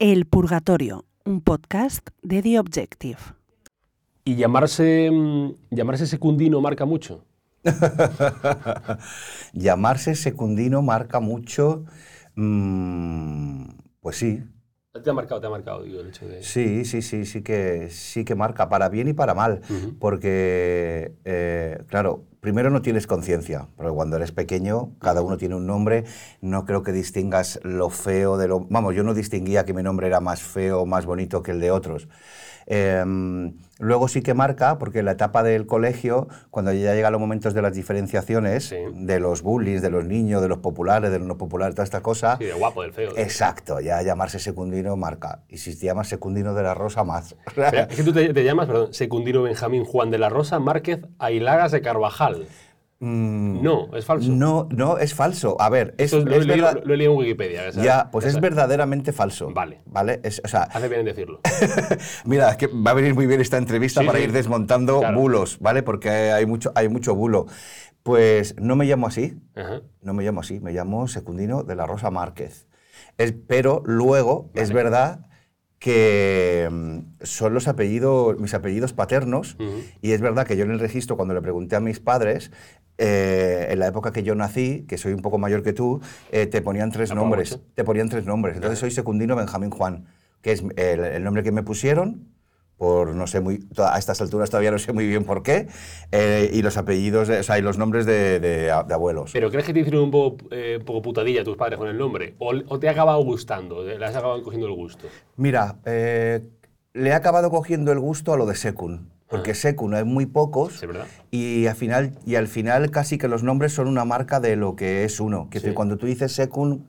El Purgatorio, un podcast de The Objective. ¿Y llamarse, mm, llamarse secundino marca mucho? Llamarse secundino marca mucho. mm, pues sí. Te ha marcado, te ha marcado, digo, el hecho de... Sí, sí, sí, sí que, sí que marca, para bien y para mal. Porque, eh, claro, primero no tienes conciencia, porque cuando eres pequeño, cada uno tiene un nombre, no creo que distingas lo feo de lo... Vamos, yo no distinguía que mi nombre era más feo o más bonito que el de otros. Em, luego sí que marca, porque en la etapa del colegio, cuando ya llegan los momentos de las diferenciaciones, Sí. de los bullies, de los niños, de los populares, de los no populares, toda esta cosa, Sí, de guapo, del feo. Exacto, ya llamarse secundino marca. Y si te llamas secundino de la Rosa, más. Es que tú te, te llamas, perdón, secundino Benjamín Juan de la Rosa Márquez Ailagas de Carvajal. Mm, No, es falso. no, no, es falso. A ver, es, Esto lo, he es leído, verdad- lo he leído en Wikipedia. esa- Ya, pues es verdaderamente falso. Vale. ¿Vale? Es, o sea, Hace bien en decirlo. mira, es que va a venir muy bien esta entrevista Sí, para sí. ir desmontando Claro. bulos, ¿vale? Porque hay mucho, hay mucho bulo. Pues no me llamo así. Ajá. No me llamo así, me llamo Secundino de la Rosa Márquez. Es- pero luego es verdad que mm, son los apellidos, mis apellidos paternos, y es verdad que yo en el registro, cuando le pregunté a mis padres, eh, en la época que yo nací, que soy un poco mayor que tú, eh, te ponían tres ¿Ha probado nombres. mucho? Te ponían tres nombres. Entonces soy Secundino Benjamín Juan, que es el, el nombre que me pusieron, por no sé muy, a estas alturas todavía no sé muy bien por qué, eh, y los apellidos, o sea, y los nombres de, de- de abuelos. ¿Pero crees que te hicieron un poco, eh, un poco putadilla tus padres con el nombre? ¿O, o te ha acabado gustando? ¿Le has acabado cogiendo el gusto? Mira, eh, le he acabado cogiendo el gusto a lo de Secun, porque Secun hay muy pocos Sí, ¿verdad? y al final y al final casi que los nombres son una marca de lo que es uno. Que Sí. decir, cuando tú dices Secun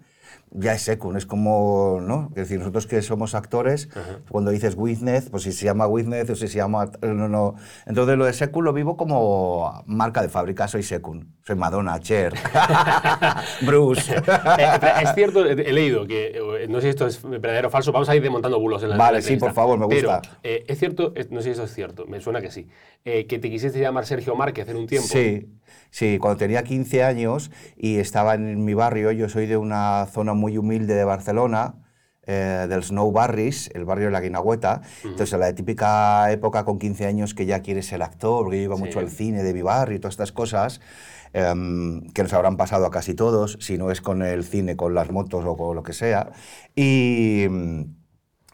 ya es Secun, es como, ¿no? Es decir, nosotros que somos actores, cuando dices Witness, pues si se llama Witness o si se llama no, no. Entonces lo de Secun lo vivo como marca de fábrica, soy Secun, soy Madonna, Cher, Bruce. Eh, es cierto, he leído que, eh, no sé si esto es verdadero o falso, vamos a ir desmontando bulos en la Vale, en la sí, por favor, me gusta. Pero, eh, es cierto, no sé si eso es cierto, me suena que sí, eh, que te quisiste llamar Sergio Márquez en un tiempo. Sí, sí, cuando tenía 15 años y estaba en mi barrio, yo soy de una zona muy humilde de Barcelona, eh, del Snow Barris, el barrio de la Guinagüeta. Entonces, en la típica época con 15 años que ya quieres ser actor, porque yo iba Sí. mucho al cine de mi barrio y todas estas cosas, em, que nos habrán pasado a casi todos, si no es con el cine, con las motos o con lo que sea. Y.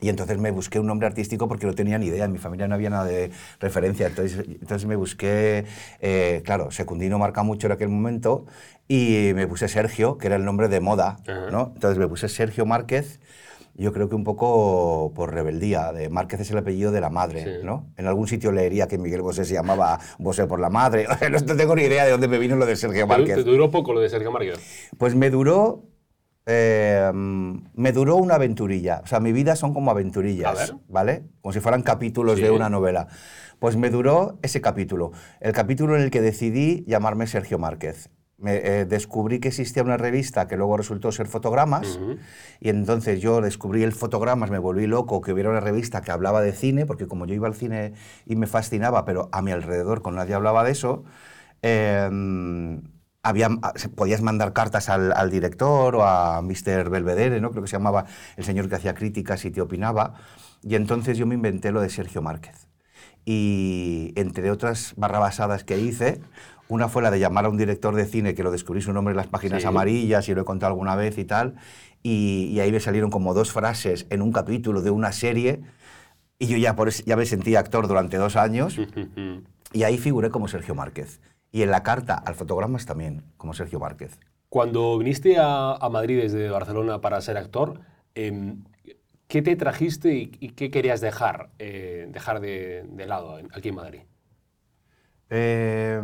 y entonces me busqué un nombre artístico porque no tenía ni idea, en mi familia no había nada de referencia. Entonces, entonces me busqué, eh, claro, Secundino marca mucho en aquel momento y me puse Sergio, que era el nombre de moda. ¿no? Entonces me puse Sergio Márquez, yo creo que un poco por rebeldía, de Márquez es el apellido de la madre, Sí. ¿no? En algún sitio leería que Miguel Bosé se llamaba Bosé por la madre, no tengo ni idea de dónde me vino lo de Sergio Márquez. te duró poco lo de Sergio Márquez. Pues me duró. Eh, me duró una aventurilla. O sea, mi vida son como aventurillas. ¿vale? Como si fueran capítulos Sí. de una novela. Pues me duró ese capítulo. El capítulo en el que decidí llamarme Sergio Márquez. Me, eh, descubrí que existía una revista que luego resultó ser Fotogramas. Y entonces yo descubrí el Fotogramas, me volví loco que hubiera una revista que hablaba de cine, porque como yo iba al cine y me fascinaba, pero a mi alrededor con nadie hablaba de eso, eh, había, se- podías mandar cartas al, al director o a Mr. Belvedere, ¿no? creo que se llamaba el señor que hacía críticas y te opinaba. Y entonces yo me inventé lo de Sergio Márquez. Y entre otras barrabasadas que hice, una fue la de llamar a un director de cine que lo descubrí su nombre en las páginas Sí. amarillas y lo he contado alguna vez y tal. Y, y ahí me salieron como dos frases en un capítulo de una serie. Y yo ya, por ya me sentí actor durante dos años. Y ahí figuré como Sergio Márquez. Y en la carta al fotogramas también, como Sergio Márquez. Cuando viniste a, a Madrid desde Barcelona para ser actor, em, ¿qué te trajiste y, y qué querías dejar, eh, dejar de, de lado aquí en Madrid? Eh,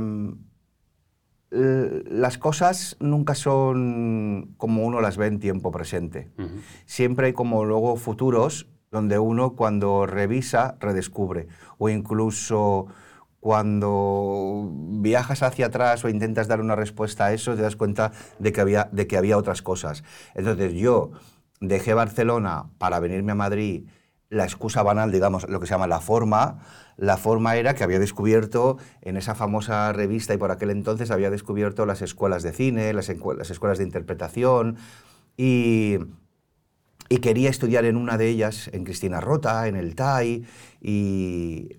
las cosas nunca son como uno las ve en tiempo presente. Ujú. Siempre hay como luego futuros donde uno cuando revisa redescubre o incluso cuando viajas hacia atrás o intentas dar una respuesta a eso te das cuenta de que había, de que había otras cosas. Entonces yo dejé Barcelona para venirme a Madrid la excusa banal, digamos, lo que se llama la forma. La forma era que había descubierto en esa famosa revista y por aquel entonces había descubierto las escuelas de cine, las, escuelas de interpretación y quería estudiar en una de ellas, en Cristina Rota, en el TAI, y,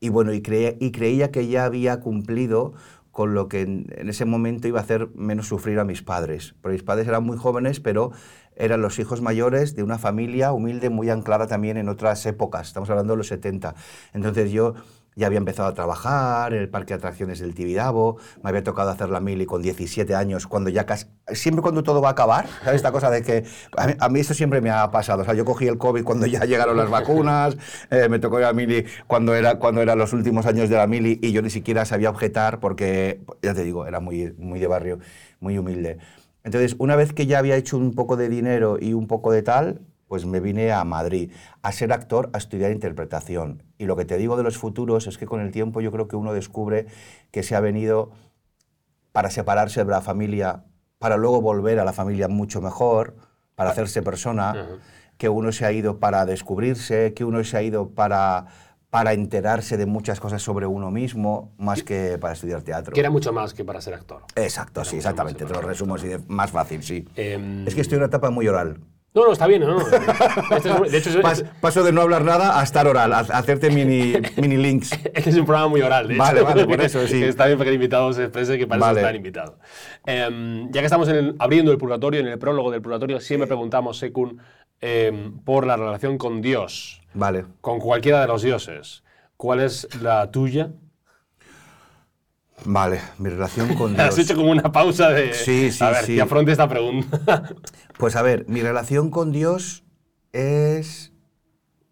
y bueno, y, creía, y creía que ya había cumplido con lo que en, ese momento iba a hacer menos sufrir a mis padres. Porque mis padres eran muy jóvenes, pero eran los hijos mayores de una familia humilde muy anclada también en otras épocas, estamos hablando de los 70. Entonces yo ya había empezado a trabajar en el parque de atracciones del Tibidabo, me había tocado hacer la mili con 17 años, cuando ya casi, siempre cuando todo va a acabar, ¿sabes? Esta cosa de que, a mí, a eso siempre me ha pasado, o sea, yo cogí el COVID cuando ya llegaron las vacunas, eh, me tocó la mili cuando era, cuando eran los últimos años de la mili y yo ni siquiera sabía objetar porque, ya te digo, era muy, muy de barrio, muy humilde. Entonces, una vez que ya había hecho un poco de dinero y un poco de tal, pues me vine a Madrid a ser actor, a estudiar interpretación. Y lo que te digo de los futuros es que con el tiempo yo creo que uno descubre que se ha venido para separarse de la familia, para luego volver a la familia mucho mejor, para hacerse persona, uh -huh. que uno se ha ido para descubrirse, que uno se ha ido para para enterarse de muchas cosas sobre uno mismo, más que para estudiar teatro. Que era mucho más que para ser actor. Exacto, Era sí, exactamente. Te lo resumo así, de- más fácil, sí. Eh, Es que estoy en una etapa muy oral. No, no, está bien, no, no. Este es- de hecho, es, Pas- paso de no hablar nada a estar oral, a, a hacerte mini, mini links. este es un programa muy oral, de hecho. Vale, vale, por eso, sí. Está bien para que el invitado se exprese que Vale. está el invitado. Em, ya que estamos en el- abriendo el purgatorio, en el prólogo del purgatorio, siempre preguntamos, Sekun, em, por la relación con Dios, Vale. con cualquiera de los dioses. ¿Cuál es la tuya? Vale, mi relación con Dios. Has hecho como una pausa de. Sí, sí, A ver, sí. que afronte esta pregunta. Pues a ver, mi relación con Dios es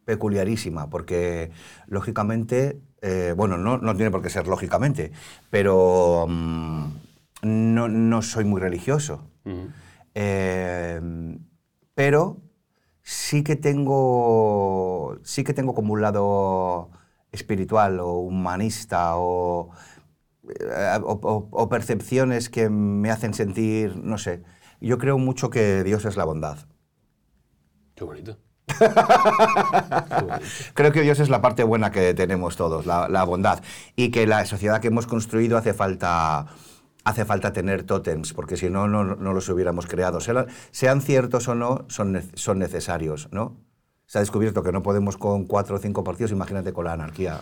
peculiarísima, porque lógicamente, eh, bueno, no, no tiene por qué ser lógicamente, pero mm, no, no soy muy religioso. Eh, pero sí que tengo sí que tengo como un lado espiritual o humanista o, o- o- o percepciones que me hacen sentir, no sé. Yo creo mucho que Dios es la bondad. Qué bonito. Creo que Dios es la parte buena que tenemos todos, la, la bondad. Y que la sociedad que hemos construido hace falta, hace falta tener tótems, porque si no, no, no los hubiéramos creado. Sean, sean ciertos o no, son, son necesarios, ¿no? Se ha descubierto que no podemos con cuatro o cinco partidos, imagínate con la anarquía.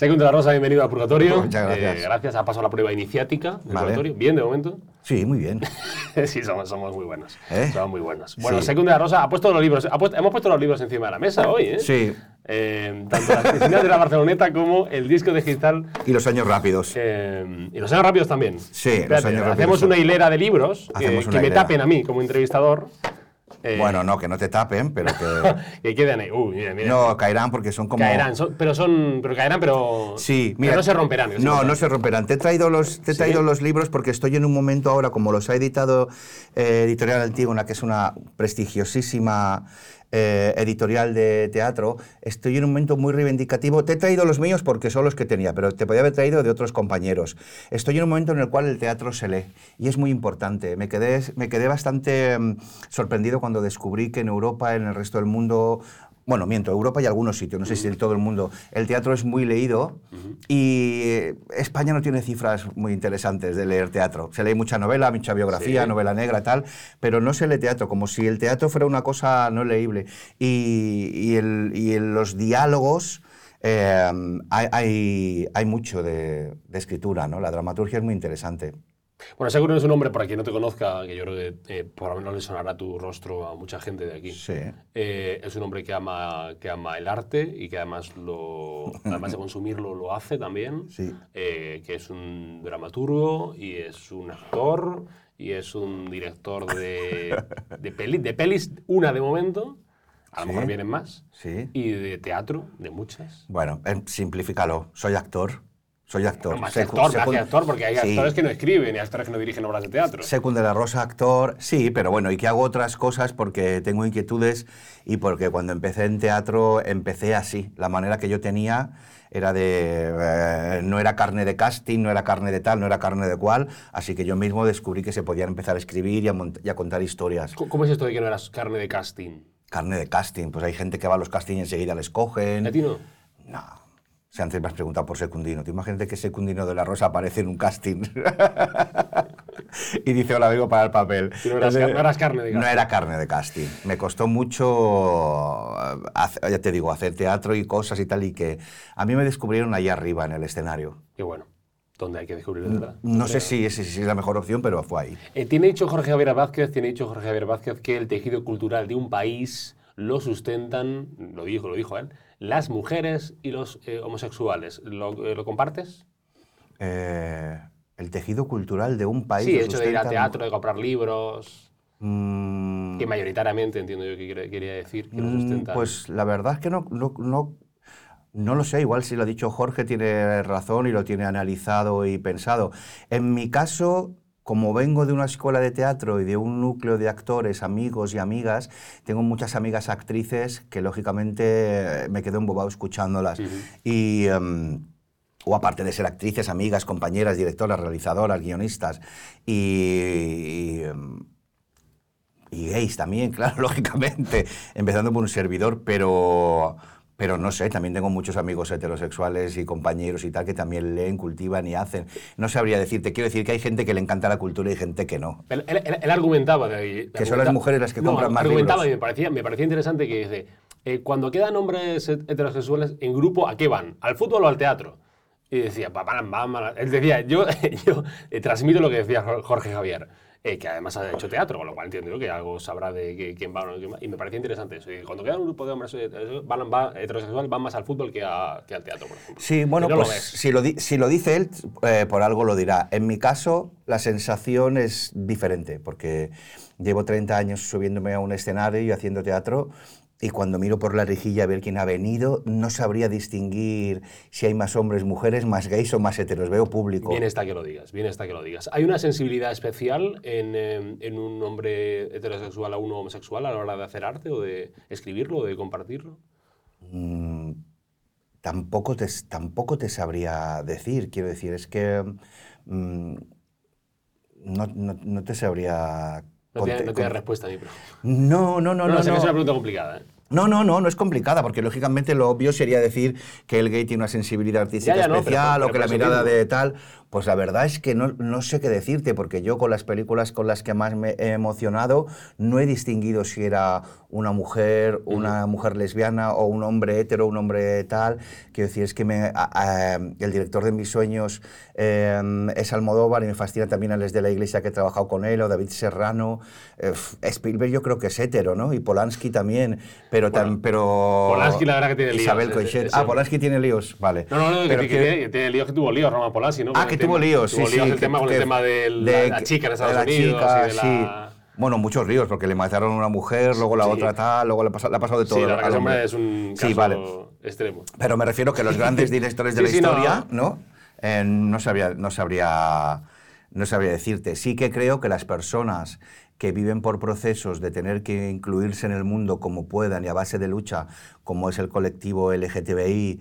Sekun de la Rosa, bienvenido al purgatorio. Muchas gracias. Eh, gracias. Ha pasado la prueba iniciática del Vale. purgatorio. Bien, de momento. Sí, muy bien. sí, somos, somos muy buenos. ¿Eh? Somos muy buenos. Bueno, Sí. De la Rosa ha puesto los libros. ha puesto- hemos puesto los libros encima de la mesa hoy, ¿eh? Sí, Eh, tanto las piscinas de la Barceloneta como el disco de cristal. y los años rápidos. eh, y los años rápidos también. Sí, los años rápidos Hacemos una hilera de libros que, me tapen a mí como entrevistador. Eh, Bueno, no, que no te tapen, pero que... que queden ahí. Uy, mira, mira. No, caerán porque son como... Caerán, son- pero son. Pero caerán, pero. Sí, pero mira. no se romperán. No, se no se romperán. Te he traído los, te he ¿Sí? traído los libros porque estoy en un momento ahora, como los ha editado eh, Editorial Antígona, que es una prestigiosísima eh, editorial de teatro, estoy en un momento muy reivindicativo. Te he traído los míos porque son los que tenía, pero te podía haber traído de otros compañeros. Estoy en un momento en el cual el teatro se lee y es muy importante. Me quedé, me quedé bastante mm, sorprendido cuando descubrí que en Europa, en el resto del mundo, bueno, miento, Europa y algunos sitios, no sé si en todo el mundo, el teatro es muy leído y eh, España no tiene cifras muy interesantes de leer teatro. Se lee mucha novela, mucha biografía, Sí. novela negra, tal, pero no se lee teatro, como si el teatro fuera una cosa no leíble. Y, y el- y en los diálogos eh, hay, hay, hay mucho de, de escritura, ¿no? La dramaturgia es muy interesante. Bueno, seguro es un nombre para quien no te conozca, que yo creo que eh, por lo menos le sonará tu rostro a mucha gente de aquí. Sí. Eh, es un hombre que ama, que ama el arte y que además, lo, además de consumirlo lo hace también. Sí. Eh, que es un dramaturgo y es un actor y es un director de, de, peli- de pelis, una de momento, a lo Sí. mejor vienen más, Sí. y de teatro, de muchas. Bueno, eh, simplifícalo. Soy actor. Soy actor. Más Secu- actor, más que actor, porque hay Sí. actores que no escriben y actores que no dirigen obras de teatro. Secund de la Rosa, actor, sí, pero bueno, y que hago otras cosas porque tengo inquietudes y porque cuando empecé en teatro empecé así. La manera que yo tenía era de... eh, no era carne de casting, no era carne de tal, no era carne de cual, así que yo mismo descubrí que se podían empezar a escribir y a, mont- y a contar historias. ¿Cómo cómo es esto de que no eras carne de casting? Carne de casting, pues hay gente que va a los castings y enseguida les cogen. ¿A ti no? No. Si antes me has preguntado por Secundino, ¿te imaginas que Secundino de la Rosa aparece en un casting? y dice, hola, vengo para el papel. No eras no eras carne de No casting. era carne de casting. Me costó mucho, eh, ya te digo, hacer teatro y cosas y tal, y que a mí me descubrieron allá arriba en el escenario. Y bueno, ¿dónde hay que descubrir de verdad? No sé si es, si es la mejor opción, pero fue ahí. Eh, tiene dicho Jorge Javier Vázquez, tiene dicho Jorge Javier Vázquez que el tejido cultural de un país lo sustentan, lo dijo, lo dijo él, las mujeres y los eh, homosexuales. ¿Lo, eh, lo compartes? Eh, el tejido cultural de un país. sí, lo el hecho de ir a teatro, de comprar libros, Mm, que mayoritariamente entiendo yo que quería decir que lo Mm, sustentan. Pues la verdad es que no, no, no, no lo sé, igual si lo ha dicho Jorge tiene razón y lo tiene analizado y pensado. En mi caso, como vengo de una escuela de teatro y de un núcleo de actores, amigos y amigas, tengo muchas amigas actrices que lógicamente me quedo embobado escuchándolas. Y... em, o aparte de ser actrices, amigas, compañeras, directoras, realizadoras, guionistas y, y, em, y gays también, claro, lógicamente, empezando por un servidor, pero, pero no sé, también tengo muchos amigos heterosexuales y compañeros y tal que también leen, cultivan y hacen. No sabría decirte, quiero decir que hay gente que le encanta la cultura y gente que no. Él, él- argumentaba de ahí. Que son las mujeres las que No, compran más argumentaba libros. y me parecía, me parecía interesante que dice, eh, cuando quedan hombres het- heterosexuales en grupo, ¿a qué van? ¿Al fútbol o al teatro? Y decía, "Va- van, van, van". Él decía, yo, yo eh, transmito lo que decía Jor- Jorge Javier, eh, que además ha hecho teatro, con lo cual entiendo yo que algo sabrá de que- quién va o no quién va. Y me parecía interesante eso. Y cuando queda un grupo de hombres eh, van, heterosexuales, van más al fútbol que, a- que al teatro, por ejemplo. Sí, bueno, no lo pues ves. si lo, si lo dice él, eh, por algo lo dirá. En mi caso, la sensación es diferente, porque llevo 30 años subiéndome a un escenario y haciendo teatro, y cuando miro por la rejilla a ver quién ha venido, no sabría distinguir si hay más hombres, mujeres, más gays o más heteros. Veo público. Bien está que lo digas, bien está que lo digas. ¿Hay una sensibilidad especial en, eh, en un hombre heterosexual a uno homosexual a la hora de hacer arte o de escribirlo o de compartirlo? Mm, tampoco, te, tampoco te sabría decir. Quiero decir, es que mm, no, no- no te sabría... No con- respuesta a mi pregunta. No, no, no, No, no. sé que no. es una pregunta complicada. ¿eh? No, no, no, no es complicada, porque lógicamente lo obvio sería decir que el gay tiene una sensibilidad artística Ya, ya, no, pero- especial pero o que la mirada mismo. de tal. Pues la verdad es que no, no sé qué decirte, porque yo con las películas con las que más me he emocionado no he distinguido si era una mujer, una mujer lesbiana o un hombre hetero, un hombre tal. Quiero decir, es que me, a- a- el director de mis sueños eh, es Almodóvar y me fascina también el de la Iglesia que he trabajado con él, o David Serrano. Eh, Spielberg yo creo que es hetero, ¿no? Y Polanski también, pero... tan- pero Polanski la verdad que tiene líos, Isabel Coixet. ah. Polanski tiene líos, vale. No, no, no, que, Pero que que- tiene, tiene líos que tuvo líos Roman Polanski, ¿no? Ah, que tuvo líos, sí, tuvo sí. líos el que- tema con el tema de la, de- la chica en Estados de la Unidos chica, y de la... sí. Bueno, muchos líos, porque le mataron a una mujer, luego la Sí. otra tal, luego le, pasa- le ha pasado de todo. Sí, la verdad hombre es un Sí, caso vale. extremo. Pero me refiero que los grandes directores de Sí, la sí, no. historia, ¿no? Eh, no, sabría, no, sabría, no sabría decirte. Sí que creo que las personas que viven por procesos de tener que incluirse en el mundo como puedan y a base de lucha, como es el colectivo LGTBI,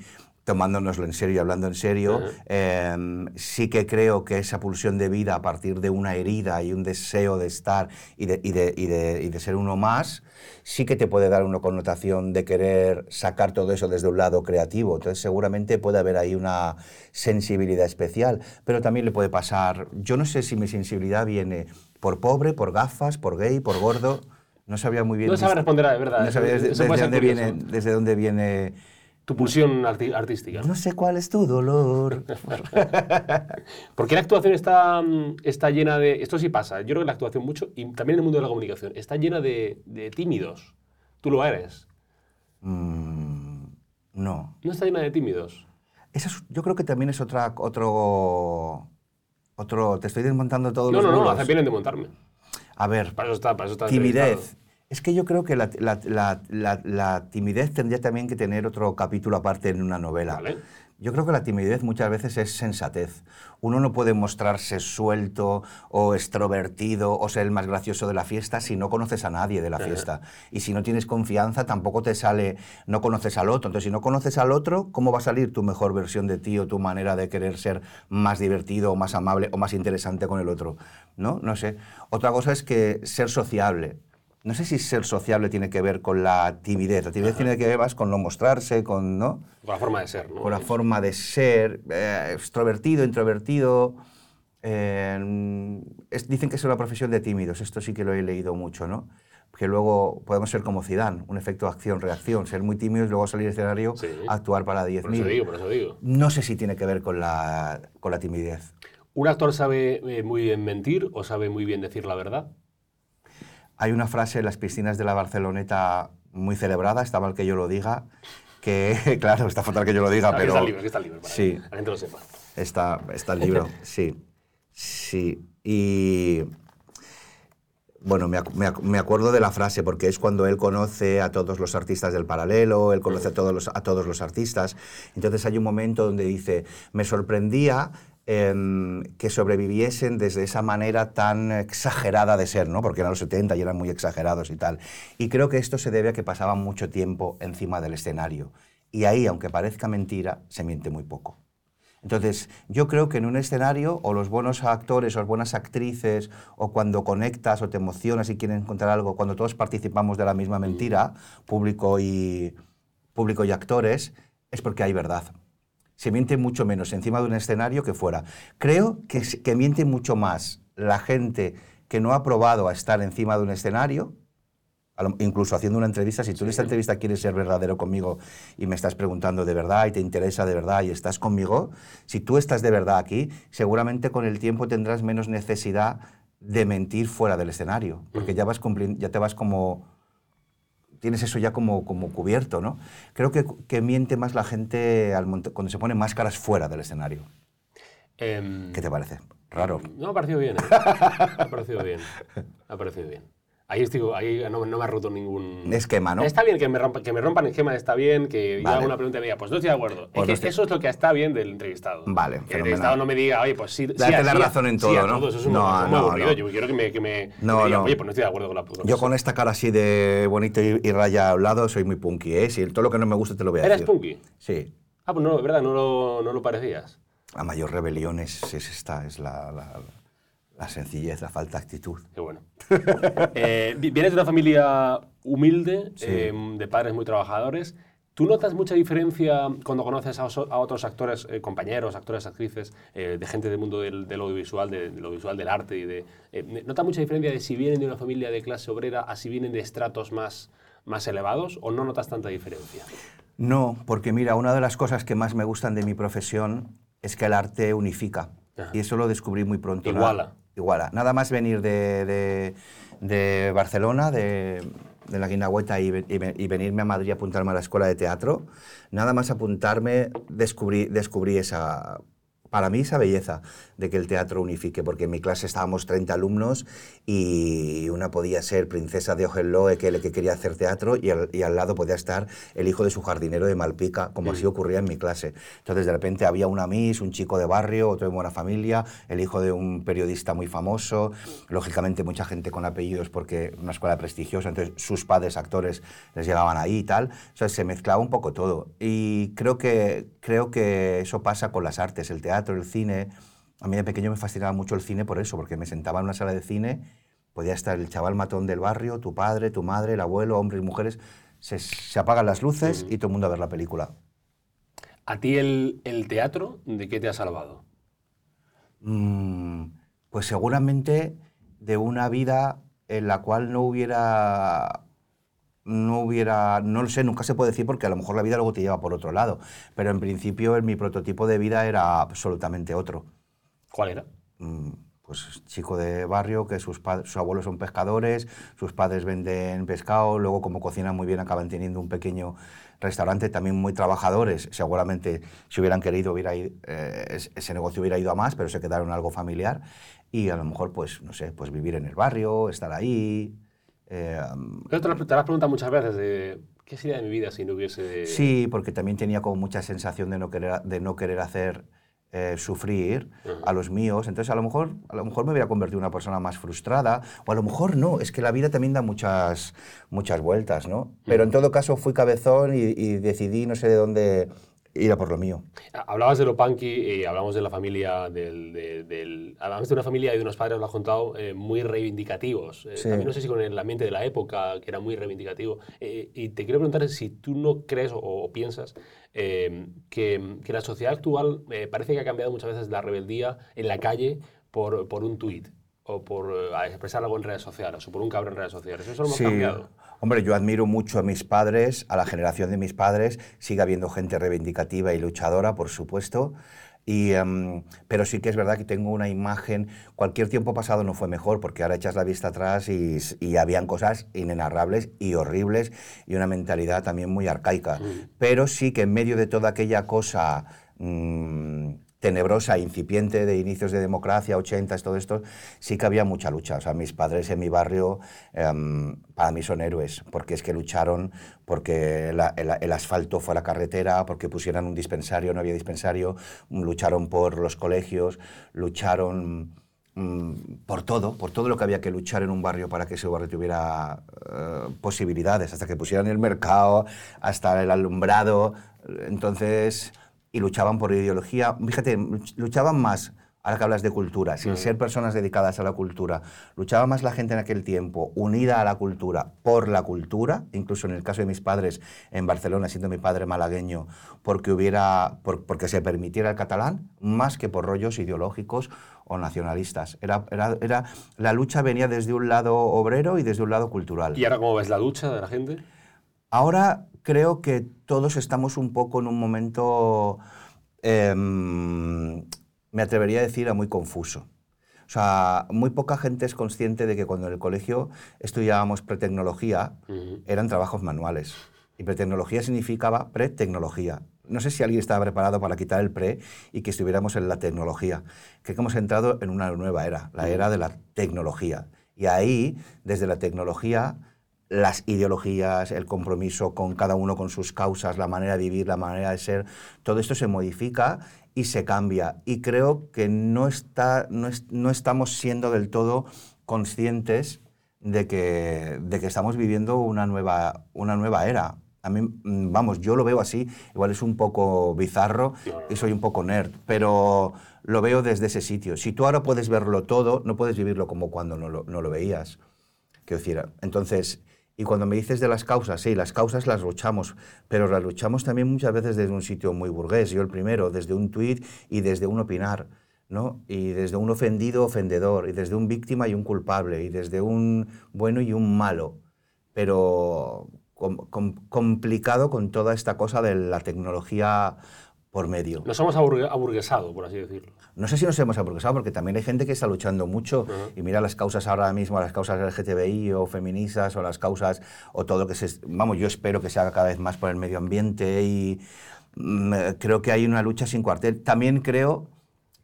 tomándonoslo en serio y hablando en serio, Ajá. eh, sí que creo que esa pulsión de vida a partir de una herida y un deseo de estar y de, y de- y de- y de ser uno más, sí que te puede dar una connotación de querer sacar todo eso desde un lado creativo. Entonces seguramente puede haber ahí una sensibilidad especial, pero también le puede pasar, yo no sé si mi sensibilidad viene por pobre, por gafas, por gay, por gordo, no sabía muy bien. No sabe responder a de verdad. no sabía desde, desde dónde viene, desde dónde viene... Tu pulsión arti- artística. No sé cuál es tu dolor. Porque la actuación está, mm, está llena de... Esto sí pasa, yo creo que la actuación mucho, y también en el mundo de la comunicación, está llena de, de tímidos. Tú lo eres. Mm, no. No está llena de tímidos. Eso es- yo creo que también es otra, otro, otro. Te estoy desmontando todos No, los no, no, bulos. hace bien en demontarme. A ver, Para eso está, para eso está timidez. Es que yo creo que la, la- la- la- la timidez tendría también que tener otro capítulo aparte en una novela. Vale. Yo creo que la timidez muchas veces es sensatez. Uno no puede mostrarse suelto o extrovertido o ser el más gracioso de la fiesta si no conoces a nadie de la fiesta. Y si no tienes confianza, tampoco te sale, no conoces al otro. Entonces, si no conoces al otro, ¿cómo va a salir tu mejor versión de ti o tu manera de querer ser más divertido o más amable o más interesante con el otro? ¿No? No sé. Otra cosa es que ser sociable. No sé si ser sociable tiene que ver con la timidez. La timidez tiene que ver más con no mostrarse, con, ¿no? Con la forma de ser, ¿no? con la forma de ser, eh, extrovertido, introvertido. Eh, es- dicen que es una profesión de tímidos, esto sí que lo he leído mucho, ¿no? Que luego podemos ser como Zidane, un efecto acción-reacción, ser muy tímidos y luego salir al escenario, Sí. actuar para Por eso 10.000. digo, por eso digo. No sé si tiene que ver con la, con la timidez. ¿Un actor sabe eh, muy bien mentir o sabe muy bien decir la verdad? Hay una frase en las piscinas de la Barceloneta muy celebrada, está mal que yo lo diga, que, claro, está fatal que yo lo diga, Aquí pero... está el libro, aquí está el libro, para Sí. que la gente lo sepa. Está, está el libro, sí. Sí. Y bueno, me, ac- me ac- me acuerdo de la frase porque es cuando él conoce a todos los artistas del paralelo, él conoce a todos los, a todos los artistas. Entonces hay un momento donde dice, me sorprendía que sobreviviesen desde esa manera tan exagerada de ser, ¿no? Porque eran los 70 y eran muy exagerados y tal. Y creo que esto se debe a que pasaban mucho tiempo encima del escenario. Y ahí, aunque parezca mentira, se miente muy poco. Entonces, yo creo que en un escenario, o los buenos actores o las buenas actrices, o cuando conectas o te emocionas y quieres encontrar algo, cuando todos participamos de la misma mentira, público y, público y actores, es porque hay verdad. Se miente mucho menos encima de un escenario que fuera. Creo que, que miente mucho más la gente que no ha probado a estar encima de un escenario, incluso haciendo una entrevista, si tú en esta entrevista quieres ser verdadero conmigo y me estás preguntando de verdad y te interesa de verdad y estás conmigo, si tú estás de verdad aquí, seguramente con el tiempo tendrás menos necesidad de mentir fuera del escenario, porque ya, vas ya te vas como... Tienes eso ya como, como cubierto, ¿no? Creo que, que miente más la gente al cuando se pone máscaras fuera del escenario. Em, ¿Qué te parece? Raro. No, ha parecido bien. ¿eh? Ha parecido bien. Ha parecido bien. Ahí, estoy, ahí no, no me ha roto ningún... Esquema, ¿no? Está bien que me, rompa, que me rompan esquema, está bien, que yo Vale. haga una pregunta y me diga, pues no estoy de acuerdo. Pues no es que estoy- eso es lo que está bien del entrevistado. Vale, Que el entrevistado no me diga, oye, pues sí, sí, Date a- la sí razón en sí a todo, ¿no? Eso es un, No, muy no, aburrido. no. Yo quiero que me, que me No, me digan, no. oye, pues no estoy de acuerdo con la con Yo eso". con esta cara así de bonito y, y raya hablado soy muy punky, ¿eh? Si todo lo que no me gusta te lo voy a ¿Eres decir. punky? Sí. Ah, pues no, es verdad, no lo, no lo parecías. La mayor rebelión es, es esta, es la, la- la sencillez, la falta de actitud. Qué bueno. Eh, vi- vienes de una familia humilde, Sí. eh, de padres muy trabajadores. ¿Tú notas mucha diferencia cuando conoces a, oso- a otros actores, eh, compañeros, actores, actrices, eh, de gente del mundo del, del audiovisual, de- del audiovisual, del arte? Y de, eh, ¿Notas mucha diferencia de si vienen de una familia de clase obrera a si vienen de estratos más, más elevados o no notas tanta diferencia? No, porque mira, una de las cosas que más me gustan de mi profesión es que el arte unifica. Ajá. Y eso lo descubrí muy pronto. Iguala. Nada más venir de, de- Barcelona, de, la Guinahueta, y, y venirme a Madrid a apuntarme a la escuela de teatro, nada más apuntarme, descubrí, descubrí esa, para mí esa belleza de que el teatro unifique, porque en mi clase estábamos 30 alumnos y una podía ser princesa de Hohenlohe, que, que quería hacer teatro, y al, y al lado podía estar el hijo de su jardinero de Malpica, como así ocurría en mi clase. Entonces de repente había una Miss, un chico de barrio, otro de buena familia, el hijo de un periodista muy famoso, lógicamente mucha gente con apellidos porque una escuela prestigiosa, entonces sus padres actores les llegaban ahí y tal, o sea, se mezclaba un poco todo. Y creo que, creo que eso pasa con las artes, el teatro, el cine. A mí de pequeño me fascinaba mucho el cine por eso, porque me sentaba en una sala de cine, podía estar el chaval matón del barrio, tu padre, tu madre, el abuelo, hombres y mujeres, se, se apagan las luces y todo el mundo a ver la película. ¿A ti el, el teatro de qué te ha salvado? Mm, pues seguramente de una vida en la cual no hubiera no hubiera, no lo sé, nunca se puede decir porque a lo mejor la vida luego te lleva por otro lado, pero en principio mi prototipo de vida era absolutamente otro. ¿Cuál era? Mm, Pues chico de barrio, que sus, sus abuelos son pescadores, sus padres venden pescado, luego como cocinan muy bien acaban teniendo un pequeño restaurante, también muy trabajadores, seguramente si hubieran querido hubiera ido- eh, es- ese negocio hubiera ido a más, pero se quedaron algo familiar y a lo mejor pues, no sé, pues vivir en el barrio, estar ahí. Eh, Pero te lo te lo has preguntado muchas veces de qué sería de mi vida si no hubiese... Sí, porque también tenía como mucha sensación de no querer, de no querer hacer eh, sufrir a los míos. Entonces, a lo, mejor, a lo mejor me hubiera convertido en una persona más frustrada, o a lo mejor no. Es que la vida también da muchas, muchas vueltas, ¿no? Pero en todo caso fui cabezón y, y decidí, no sé de dónde, ir a por lo mío. Hablabas de lo punky y hablamos de la familia, del, de- del, hablamos de una familia y de unos padres, lo has contado, eh, muy reivindicativos. Eh, Sí. También no sé si con el ambiente de la época, que era muy reivindicativo. Eh, y te quiero preguntar si tú no crees o, o piensas eh, que, que la sociedad actual eh, parece que ha cambiado muchas veces la rebeldía en la calle por, por un tuit o por eh, expresar algo en redes sociales o por un cabrón en redes sociales. Eso lo hemos Sí. cambiado. Hombre, yo admiro mucho a mis padres, a la generación de mis padres. Sigue habiendo gente reivindicativa y luchadora, por supuesto. Y, em, pero sí que es verdad que tengo una imagen. Cualquier tiempo pasado no fue mejor, porque ahora echas la vista atrás y, habían cosas inenarrables y horribles y una mentalidad también muy arcaica. Pero sí que en medio de toda aquella cosa. mm, tenebrosa, incipiente de inicios de democracia, 80, todo esto, sí que había mucha lucha. O sea, mis padres en mi barrio em, para mí son héroes, porque es que lucharon porque el, asfalto fue a la carretera, porque pusieran un dispensario, no había dispensario, lucharon por los colegios, lucharon mm, por todo, por todo lo que había que luchar en un barrio para que ese barrio tuviera eh, posibilidades, hasta que pusieran el mercado, hasta el alumbrado. Entonces, y luchaban por ideología. Fíjate, luch- luchaban más, ahora que hablas de cultura, sin ser personas dedicadas a la cultura, luchaba más la gente en aquel tiempo, unida a la cultura, por la cultura, incluso en el caso de mis padres en Barcelona, siendo mi padre malagueño, porque, hubiera, por- porque se permitiera el catalán, más que por rollos ideológicos o nacionalistas. Era, era, era, la lucha venía desde un lado obrero y desde un lado cultural. ¿Y ahora cómo ves la ducha de la gente? Ahora creo que todos estamos un poco en un momento, em, me atrevería a decir, a muy confuso. O sea, muy poca gente es consciente de que cuando en el colegio estudiábamos pretecnología, Ujú. eran trabajos manuales. Y pretecnología significaba pretecnología. No sé si alguien estaba preparado para quitar el pre y que estuviéramos en la tecnología. Creo que hemos entrado en una nueva era, la era de la tecnología. Y ahí, desde la tecnología, las ideologías, el compromiso con cada uno con sus causas, la manera de vivir, la manera de ser, todo esto se modifica y se cambia. Y creo que no, está, no, es- no estamos siendo del todo conscientes de que, de que estamos viviendo una nueva, una nueva era. A mí, mm, vamos, yo lo veo así, igual es un poco bizarro y soy un poco nerd, pero lo veo desde ese sitio. Si tú ahora puedes verlo todo, no puedes vivirlo como cuando no lo, no lo veías. Entonces, y cuando me dices de las causas, sí, las causas las luchamos, pero las luchamos también muchas veces desde un sitio muy burgués, yo el primero, desde un tuit y desde un opinar, ¿no? Y desde un ofendido, ofendedor, y desde un víctima y un culpable, y desde un bueno y un malo, pero com- com- complicado con toda esta cosa de la tecnología por medio. Nos hemos aburgue- aburguesado, por así decirlo. No sé si nos hemos aburguesado, porque también hay gente que está luchando mucho y mira las causas ahora mismo, las causas LGTBI o feministas o las causas o todo lo que se... Vamos, yo espero que se haga cada vez más por el medio ambiente y mm, creo que hay una lucha sin cuartel. También creo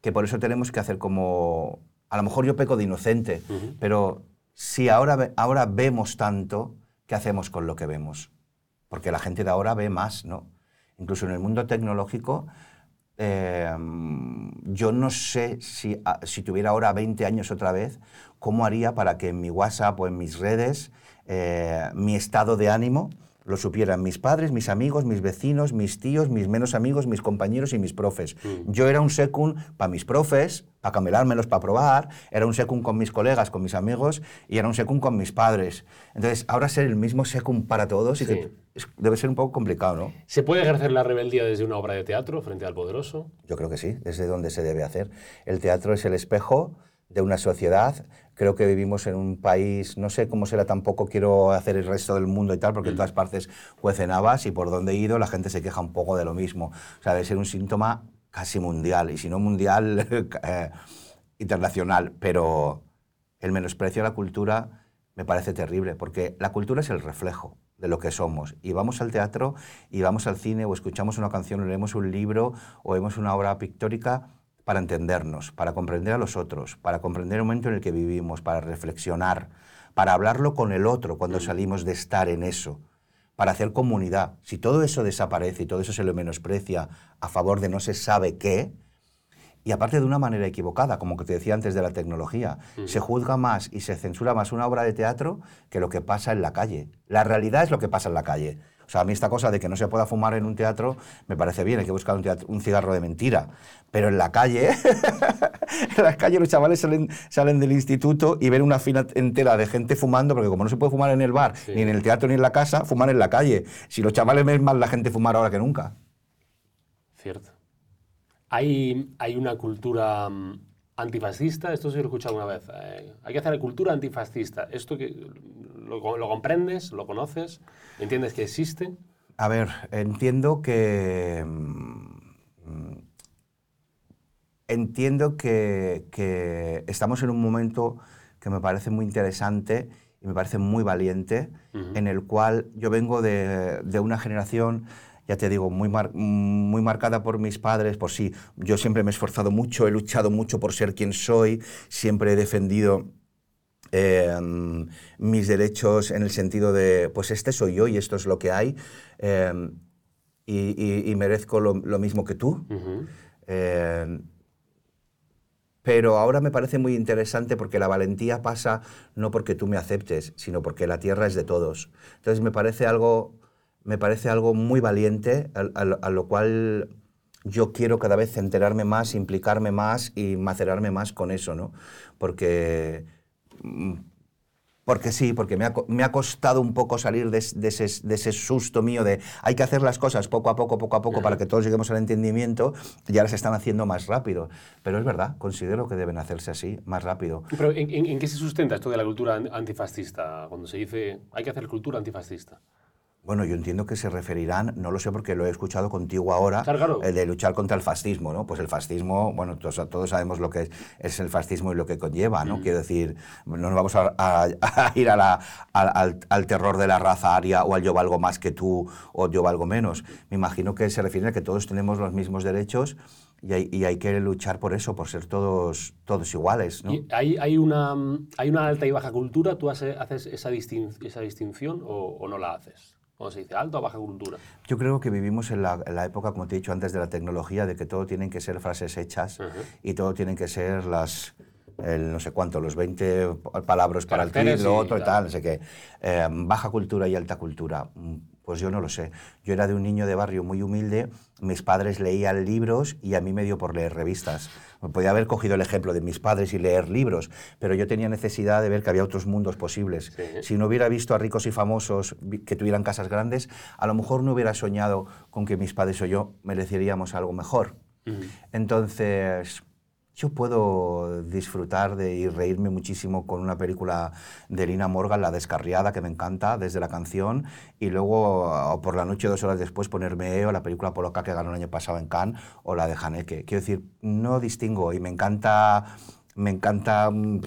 que por eso tenemos que hacer como... A lo mejor yo peco de inocente, pero si ahora, ahora vemos tanto, ¿qué hacemos con lo que vemos? Porque la gente de ahora ve más, ¿no? Incluso en el mundo tecnológico, eh, yo no sé si, ah, si tuviera ahora 20 años otra vez, cómo haría para que en mi WhatsApp o en mis redes eh, mi estado de ánimo lo supieran mis padres, mis amigos, mis vecinos, mis tíos, mis menos amigos, mis compañeros y mis profes. Yo era un secund para mis profes, para camelármelos, para probar, era un secund con mis colegas, con mis amigos y era un secund con mis padres. Entonces, ahora ser el mismo secund para todos y que debe ser un poco complicado, ¿no? ¿Se puede ejercer la rebeldía desde una obra de teatro frente al poderoso? Yo creo que sí, desde donde se debe hacer. El teatro es el espejo de una sociedad. Creo que vivimos en un país, no sé cómo será tampoco, quiero hacer el resto del mundo y tal, porque en todas partes cuecen habas y por donde he ido la gente se queja un poco de lo mismo. O sea, debe ser un síntoma casi mundial, y si no mundial, eh, internacional. Pero el menosprecio a la cultura me parece terrible, porque la cultura es el reflejo de lo que somos. Y vamos al teatro, y vamos al cine, o escuchamos una canción, o leemos un libro, o vemos una obra pictórica para entendernos, para comprender a los otros, para comprender el momento en el que vivimos, para reflexionar, para hablarlo con el otro cuando salimos de estar en eso, para hacer comunidad. Si todo eso desaparece y todo eso se lo menosprecia a favor de no se sabe qué, y aparte de una manera equivocada, como que te decía antes de la tecnología, se juzga más y se censura más una obra de teatro que lo que pasa en la calle. La realidad es lo que pasa en la calle. O sea, a mí esta cosa de que no se pueda fumar en un teatro me parece bien, hay que buscar un, teatro- un cigarro de mentira. Pero en la calle, en la calle los chavales salen, salen del instituto y ven una fila entera de gente fumando, porque como no se puede fumar en el bar, ni en el teatro, ni en la casa, fuman en la calle. Si los chavales ven más la gente fumar ahora que nunca. Cierto. Hay, hay una cultura mm, antifascista, esto sí lo he escuchado alguna vez. eh, hay que hacer la cultura antifascista. ¿Esto que, lo, lo comprendes? ¿Lo conoces? ¿Entiendes que existe? A ver, entiendo que. mm, Entiendo que, que estamos en un momento que me parece muy interesante y me parece muy valiente, en el cual yo vengo de, de una generación, ya te digo, muy, mar- muy marcada por mis padres, por sí. Yo siempre me he esforzado mucho, he luchado mucho por ser quien soy, siempre he defendido eh, mis derechos en el sentido de, pues este soy yo y esto es lo que hay, eh, y, y- y merezco lo, lo mismo que tú. Eh, pero ahora me parece muy interesante porque la valentía pasa no porque tú me aceptes, sino porque la tierra es de todos. Entonces me parece algo, me parece algo muy valiente, a, a lo- a lo cual yo quiero cada vez enterarme más, implicarme más y macerarme más con eso, ¿no? Porque porque sí, porque me ha, me ha costado un poco salir de, de ese, de ese susto mío de hay que hacer las cosas poco a poco, poco a poco, para que todos lleguemos al entendimiento, y ahora se están haciendo más rápido. Pero es verdad, considero que deben hacerse así, más rápido. Pero ¿en, en- en qué se sustenta esto de la cultura an- antifascista? Cuando se dice hay que hacer cultura antifascista. Bueno, yo entiendo que se referirán, no lo sé porque lo he escuchado contigo ahora, Claro, de luchar contra el fascismo, ¿no? Pues el fascismo, bueno, todos, todos sabemos lo que es, es el fascismo y lo que conlleva, Mm. ¿no? Quiero decir, no nos vamos a, a- a ir a la- al, terror de la raza aria o al yo valgo más que tú o yo valgo menos. Me imagino que se refiere a que todos tenemos los mismos derechos y hay, y hay que luchar por eso, por ser todos, todos iguales, ¿no? ¿Y hay, hay, una, mm, ¿Hay una alta y baja cultura? ¿Tú hace- haces esa, distin- esa distinción o, o no la haces? ¿Cómo se dice? ¿Alta o baja cultura? Yo creo que vivimos en la, en la época, como te he dicho antes, de la tecnología, de que todo tienen que ser frases hechas y todo tienen que ser las, el no sé cuánto, los 20 palabras para el Caracteres tweet, lo y otro y tal. tal, no sé qué. Eh, baja cultura y alta cultura. Mm, Pues yo no lo sé. Yo era de un niño de barrio muy humilde, mis padres leían libros y a mí me dio por leer revistas. Podía haber cogido el ejemplo de mis padres y leer libros, pero yo tenía necesidad de ver que había otros mundos posibles. Sí. Si no hubiera visto a ricos y famosos que tuvieran casas grandes, a lo mejor no hubiera soñado con que mis padres o yo mereceríamos algo mejor. Entonces, yo puedo disfrutar de y reírme muchísimo con una película de Lina Morgan, La Descarriada, que me encanta desde la canción, y luego o por la noche, dos horas después, ponerme EO, la película polaca que ganó el año pasado en Cannes, o la de Haneke. Quiero decir, no distingo y me encanta, me encanta mm,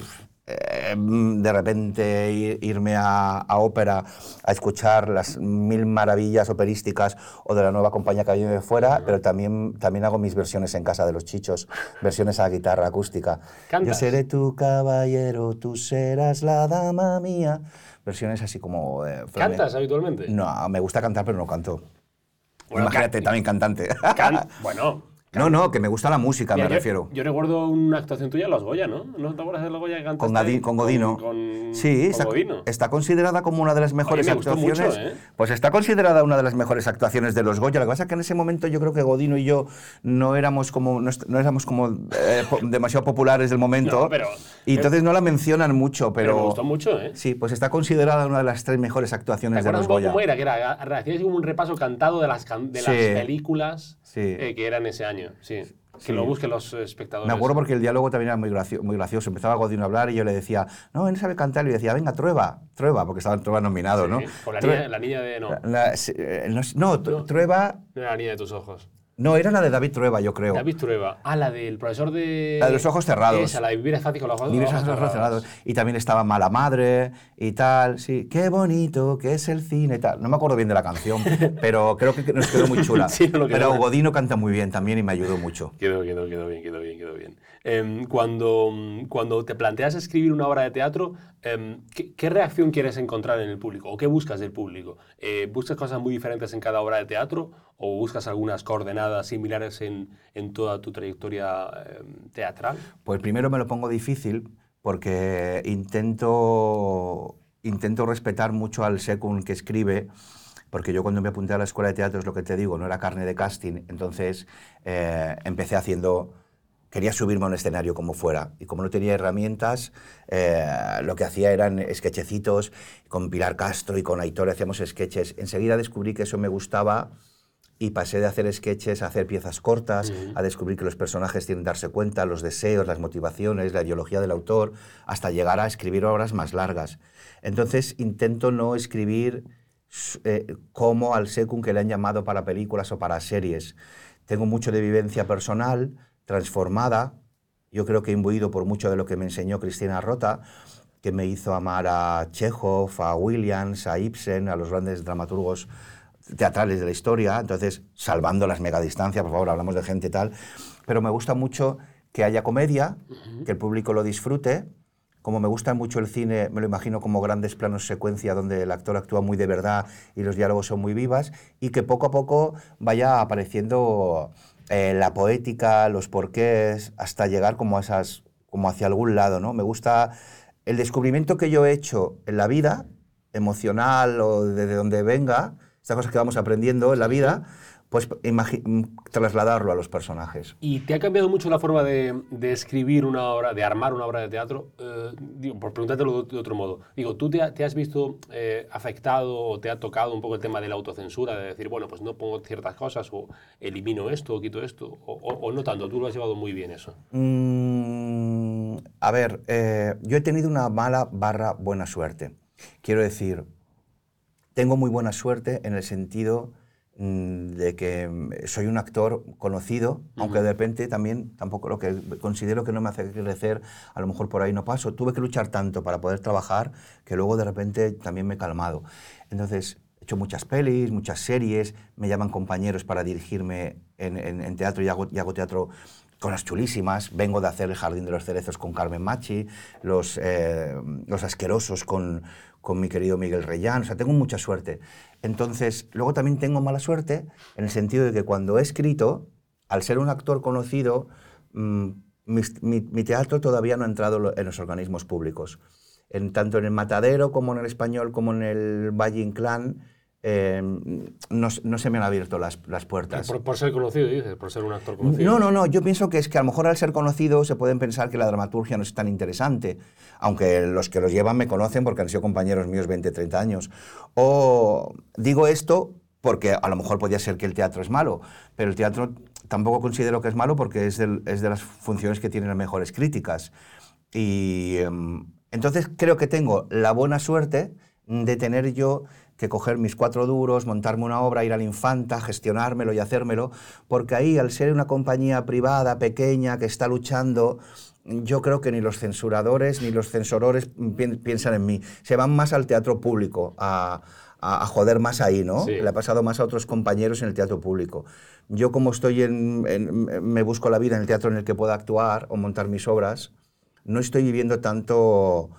eh, mm, de repente ir- irme a, a ópera a escuchar las mil maravillas operísticas o de la nueva compañía que viene de fuera, pero también, también hago mis versiones en casa de los chichos, versiones a guitarra acústica. Yo ¿Cantas? seré tu caballero, tú serás la dama mía. Versiones así como... eh, ¿Cantas habitualmente? No, me gusta cantar, pero no canto. Bueno, Imagínate, can- también cantante. Can- bueno. No, no, que me gusta la música, Mira, me yo- refiero. Yo recuerdo una actuación tuya en Los Goya, ¿no? ¿No te acuerdas de Los Goya que? Con, Gadi- con Godino. Con, sí, está, Godino. está considerada como una de las mejores me gustó mucho, actuaciones. ¿eh? Pues está considerada una de las mejores actuaciones de los Goya. Lo que pasa es que en ese momento yo creo que Godino y yo no éramos como, no, éramos como eh, demasiado populares del momento. No, pero- y entonces no la mencionan mucho, pero. Pero me gustó mucho, ¿eh? Sí, pues está considerada una de las tres mejores ¿Te actuaciones de los Goya. cómo era? Que era, hacías como un repaso cantado de las, can- de Sí. las películas Sí. eh, que eran ese año. Sí. Que Sí. lo busquen los espectadores. Me acuerdo porque el diálogo también era muy, gracio- muy gracioso. Empezaba Godino a hablar y yo le decía, no, él sabe cantar. Y yo decía, venga, Trueba, Trueba, porque estaba en Trueba nominado, Sí, ¿no? Con la niña, la niña de... No, La- la- sí, eh, no, no, No. Trueba. era la niña de tus ojos. No, era la de David Trueba, yo creo. David Trueba. Ah, la del profesor de... La de los ojos cerrados. Esa, la de vivir es fácil con los ojos, Vives los ojos cerrados. cerrados. Y también estaba Mala Madre y tal. Sí, qué bonito que es el cine y tal. No me acuerdo bien de la canción, pero creo que nos quedó muy chula. Sí, no pero. Godino canta muy bien también y me ayudó mucho. Quedó, quedó, quedó bien, quedó bien, quedó bien. Em, cuando, cuando te planteas escribir una obra de teatro, em, ¿qué, reacción quieres encontrar en el público? ¿O qué buscas del público? Eh, ¿Buscas cosas muy diferentes en cada obra de teatro? ¿O buscas algunas coordenadas similares en, en toda tu trayectoria em, teatral? Pues primero me lo pongo difícil porque intento, intento respetar mucho al secund que escribe, porque yo cuando me apunté a la escuela de teatro, es lo que te digo, no era carne de casting, entonces eh, empecé haciendo... Quería subirme a un escenario como fuera y como no tenía herramientas, eh, lo que hacía eran sketchecitos con Pilar Castro y con Aitor hacíamos sketches. Enseguida descubrí que eso me gustaba y pasé de hacer sketches a hacer piezas cortas, a descubrir que los personajes tienen que darse cuenta, los deseos, las motivaciones, la ideología del autor, hasta llegar a escribir obras más largas. Entonces intento no escribir eh, como al secum que le han llamado para películas o para series. Tengo mucho de vivencia personal, transformada, yo creo que imbuido por mucho de lo que me enseñó Cristina Rota, que me hizo amar a Chekhov, a Williams, a Ibsen, a los grandes dramaturgos teatrales de la historia, entonces salvando las megadistancias, por favor, hablamos de gente tal, pero me gusta mucho que haya comedia, que el público lo disfrute, como me gusta mucho el cine, me lo imagino como grandes planos secuencia donde el actor actúa muy de verdad y los diálogos son muy vivas, y que poco a poco vaya apareciendo eh, la poética, los porqués, hasta llegar como, a esas, como hacia algún lado. ¿no? Me gusta el descubrimiento que yo he hecho en la vida, emocional o desde donde venga, estas cosas que vamos aprendiendo en la vida, pues trasladarlo a los personajes. ¿Y te ha cambiado mucho la forma de, escribir una obra, de armar una obra de teatro? Eh, digo, por preguntártelo de, otro modo. Digo, ¿tú te, has visto eh, afectado o te ha tocado un poco el tema de la autocensura, de decir, bueno, pues no pongo ciertas cosas o elimino esto o quito esto? ¿O, no tanto? ¿Tú lo has llevado muy bien eso? Mm, a ver, eh, yo he tenido una mala barra buena suerte. Quiero decir, tengo muy buena suerte en el sentido de que mm, soy un actor conocido, aunque de repente también tampoco lo que considero que no me hace crecer, a lo mejor por ahí no paso. Tuve que luchar tanto para poder trabajar que luego de repente también me he calmado. Entonces, he hecho muchas pelis, muchas series, me llaman compañeros para dirigirme en, teatro y hago, y hago teatro cosas chulísimas. Vengo de hacer El Jardín de los Cerezos con Carmen Machi, Los, eh, los Asquerosos con, con mi querido Miguel Reyán. O sea, tengo mucha suerte. Entonces, luego también tengo mala suerte en el sentido de que cuando he escrito, al ser un actor conocido, mm, mi, teatro todavía no ha entrado en los organismos públicos. En, tanto en el Matadero como en el Español como en el Valle Inclán, eh, no, se me han abierto las, puertas. Por, ser conocido, dices, por ser un actor conocido. No, no, no, yo pienso que es que a lo mejor al ser conocido se pueden pensar que la dramaturgia no es tan interesante, aunque los que los llevan me conocen porque han sido compañeros míos 20, 30 años. O digo esto porque a lo mejor podría ser que el teatro es malo, pero el teatro tampoco considero que es malo porque es, es de las funciones que tienen las mejores críticas. Y em, entonces creo que tengo la buena suerte de tener yo que coger mis cuatro duros, montarme una obra, ir a la infanta, gestionármelo y hacérmelo, porque ahí, al ser una compañía privada, pequeña, que está luchando, yo creo que ni los censuradores ni los censorores piensan en mí. Se van más al teatro público, a, joder más ahí, ¿no? Le ha pasado más a otros compañeros en el teatro público. Yo como estoy en, me busco la vida en el teatro en el que pueda actuar o montar mis obras, no estoy viviendo tanto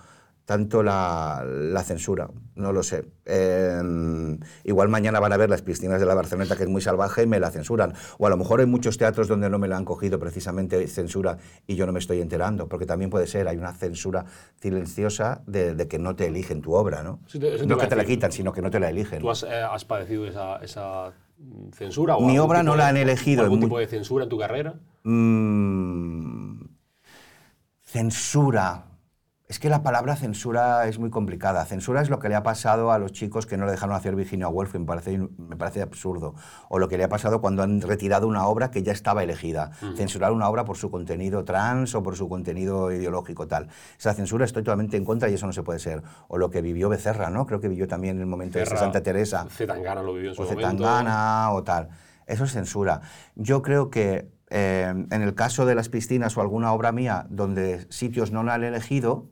tanto la, censura, no lo sé. Em, igual mañana van a ver las piscinas de la Barceloneta, que es muy salvaje, y me la censuran. O a lo mejor hay muchos teatros donde no me la han cogido precisamente censura y yo no me estoy enterando, porque también puede ser, hay una censura silenciosa de, que no te eligen tu obra, ¿no? no que te la quitan, sino que no te la eligen. ¿Tú has, eh, padecido esa, censura? O Mi obra no la han elegido. ¿Algún tipo de censura en tu carrera? Mm, censura. Es que la palabra censura es muy complicada. Censura es lo que le ha pasado a los chicos que no le dejaron hacer Virginia Woolf, me parece, me parece absurdo. O lo que le ha pasado cuando han retirado una obra que ya estaba elegida. Censurar una obra por su contenido trans o por su contenido ideológico tal. Esa censura estoy totalmente en contra y eso no se puede ser. O lo que vivió Becerra, ¿no? Creo que vivió también en el momento de Santa Teresa. Zetangana lo vivió en su o Zetangana o tal. Eso es censura. Yo creo que eh, en el caso de las piscinas o alguna obra mía donde sitios no la han elegido,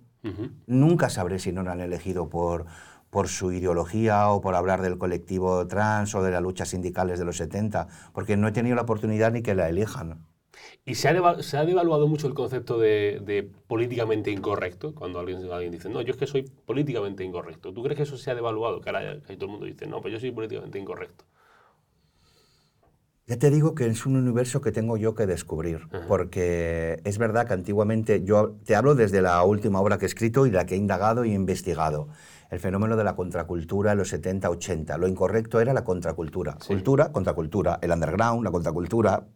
Nunca sabré si no lo han elegido por, por su ideología o por hablar del colectivo trans o de las luchas sindicales de los 70, porque no he tenido la oportunidad ni que la elijan. ¿Y se ha, se ha devaluado mucho el concepto de, políticamente incorrecto? Cuando alguien, alguien, dice, no, yo es que soy políticamente incorrecto. ¿Tú crees que eso se ha devaluado? Que ahora todo el mundo dice, no, pues yo soy políticamente incorrecto. Ya te digo que es un universo que tengo yo que descubrir, porque es verdad que antiguamente, yo te hablo desde la última obra que he escrito y la que he indagado y investigado, el fenómeno de la contracultura en los 70, 80. Lo incorrecto era la contracultura. Cultura, contracultura. El underground, la contracultura,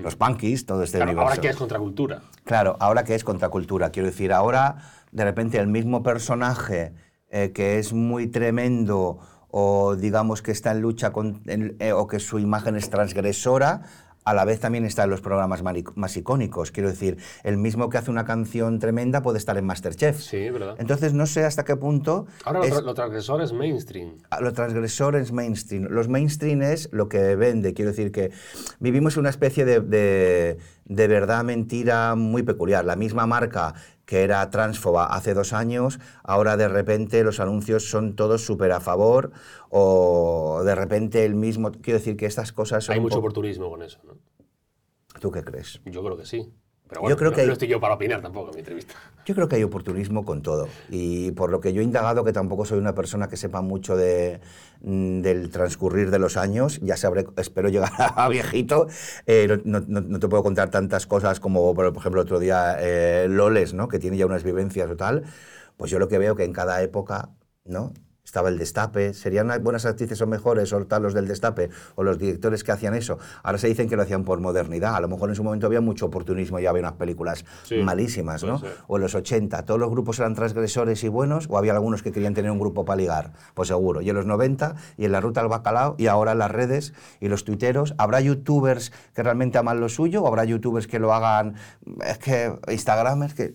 los punkies, todo este universo. Ahora, ¿qué es contracultura? Claro, ahora ¿qué es contracultura? Quiero decir, ahora de repente el mismo personaje eh, que es muy tremendo o digamos que está en lucha con, en- eh, o que su imagen es transgresora, a la vez también está en los programas más icónicos. Quiero decir, el mismo que hace una canción tremenda puede estar en Masterchef. Sí, ¿verdad? Entonces no sé hasta qué punto Ahora lo, es- tra- lo transgresor es mainstream. a lo transgresor es mainstream. Los mainstream es lo que vende. Quiero decir que vivimos una especie de, de- de verdad mentira muy peculiar. La misma marca que era transfoba hace dos años, ahora de repente los anuncios son todos súper a favor o de repente el mismo... Quiero decir que estas cosas son... Hay mucho oportunismo con eso, ¿no? ¿Tú qué crees? Yo creo que sí. Pero Yo bueno, creo no, que hay- no estoy yo para opinar tampoco en mi entrevista. Yo creo que hay oportunismo con todo. Y por lo que yo he indagado, que tampoco soy una persona que sepa mucho de, mm, del transcurrir de los años, ya sabré, espero llegar a viejito, eh, no, no- no te puedo contar tantas cosas como, por ejemplo, otro día eh, Loles, ¿no? que tiene ya unas vivencias o tal, pues yo lo que veo que en cada época, ¿no? Estaba el destape, serían buenas actrices o mejores o tal los del destape o los directores que hacían eso. Ahora se dicen que lo hacían por modernidad. A lo mejor en su momento había mucho oportunismo y había unas películas Sí, malísimas, ¿no? ser. O en los 80, ¿todos los grupos eran transgresores y buenos? ¿O había algunos que querían tener un grupo para ligar? Pues seguro. Y en los 90, y en la ruta al bacalao, y ahora en las redes y los tuiteros, ¿habrá youtubers que realmente aman lo suyo? ¿O habrá youtubers que lo hagan? Es que Instagramers que...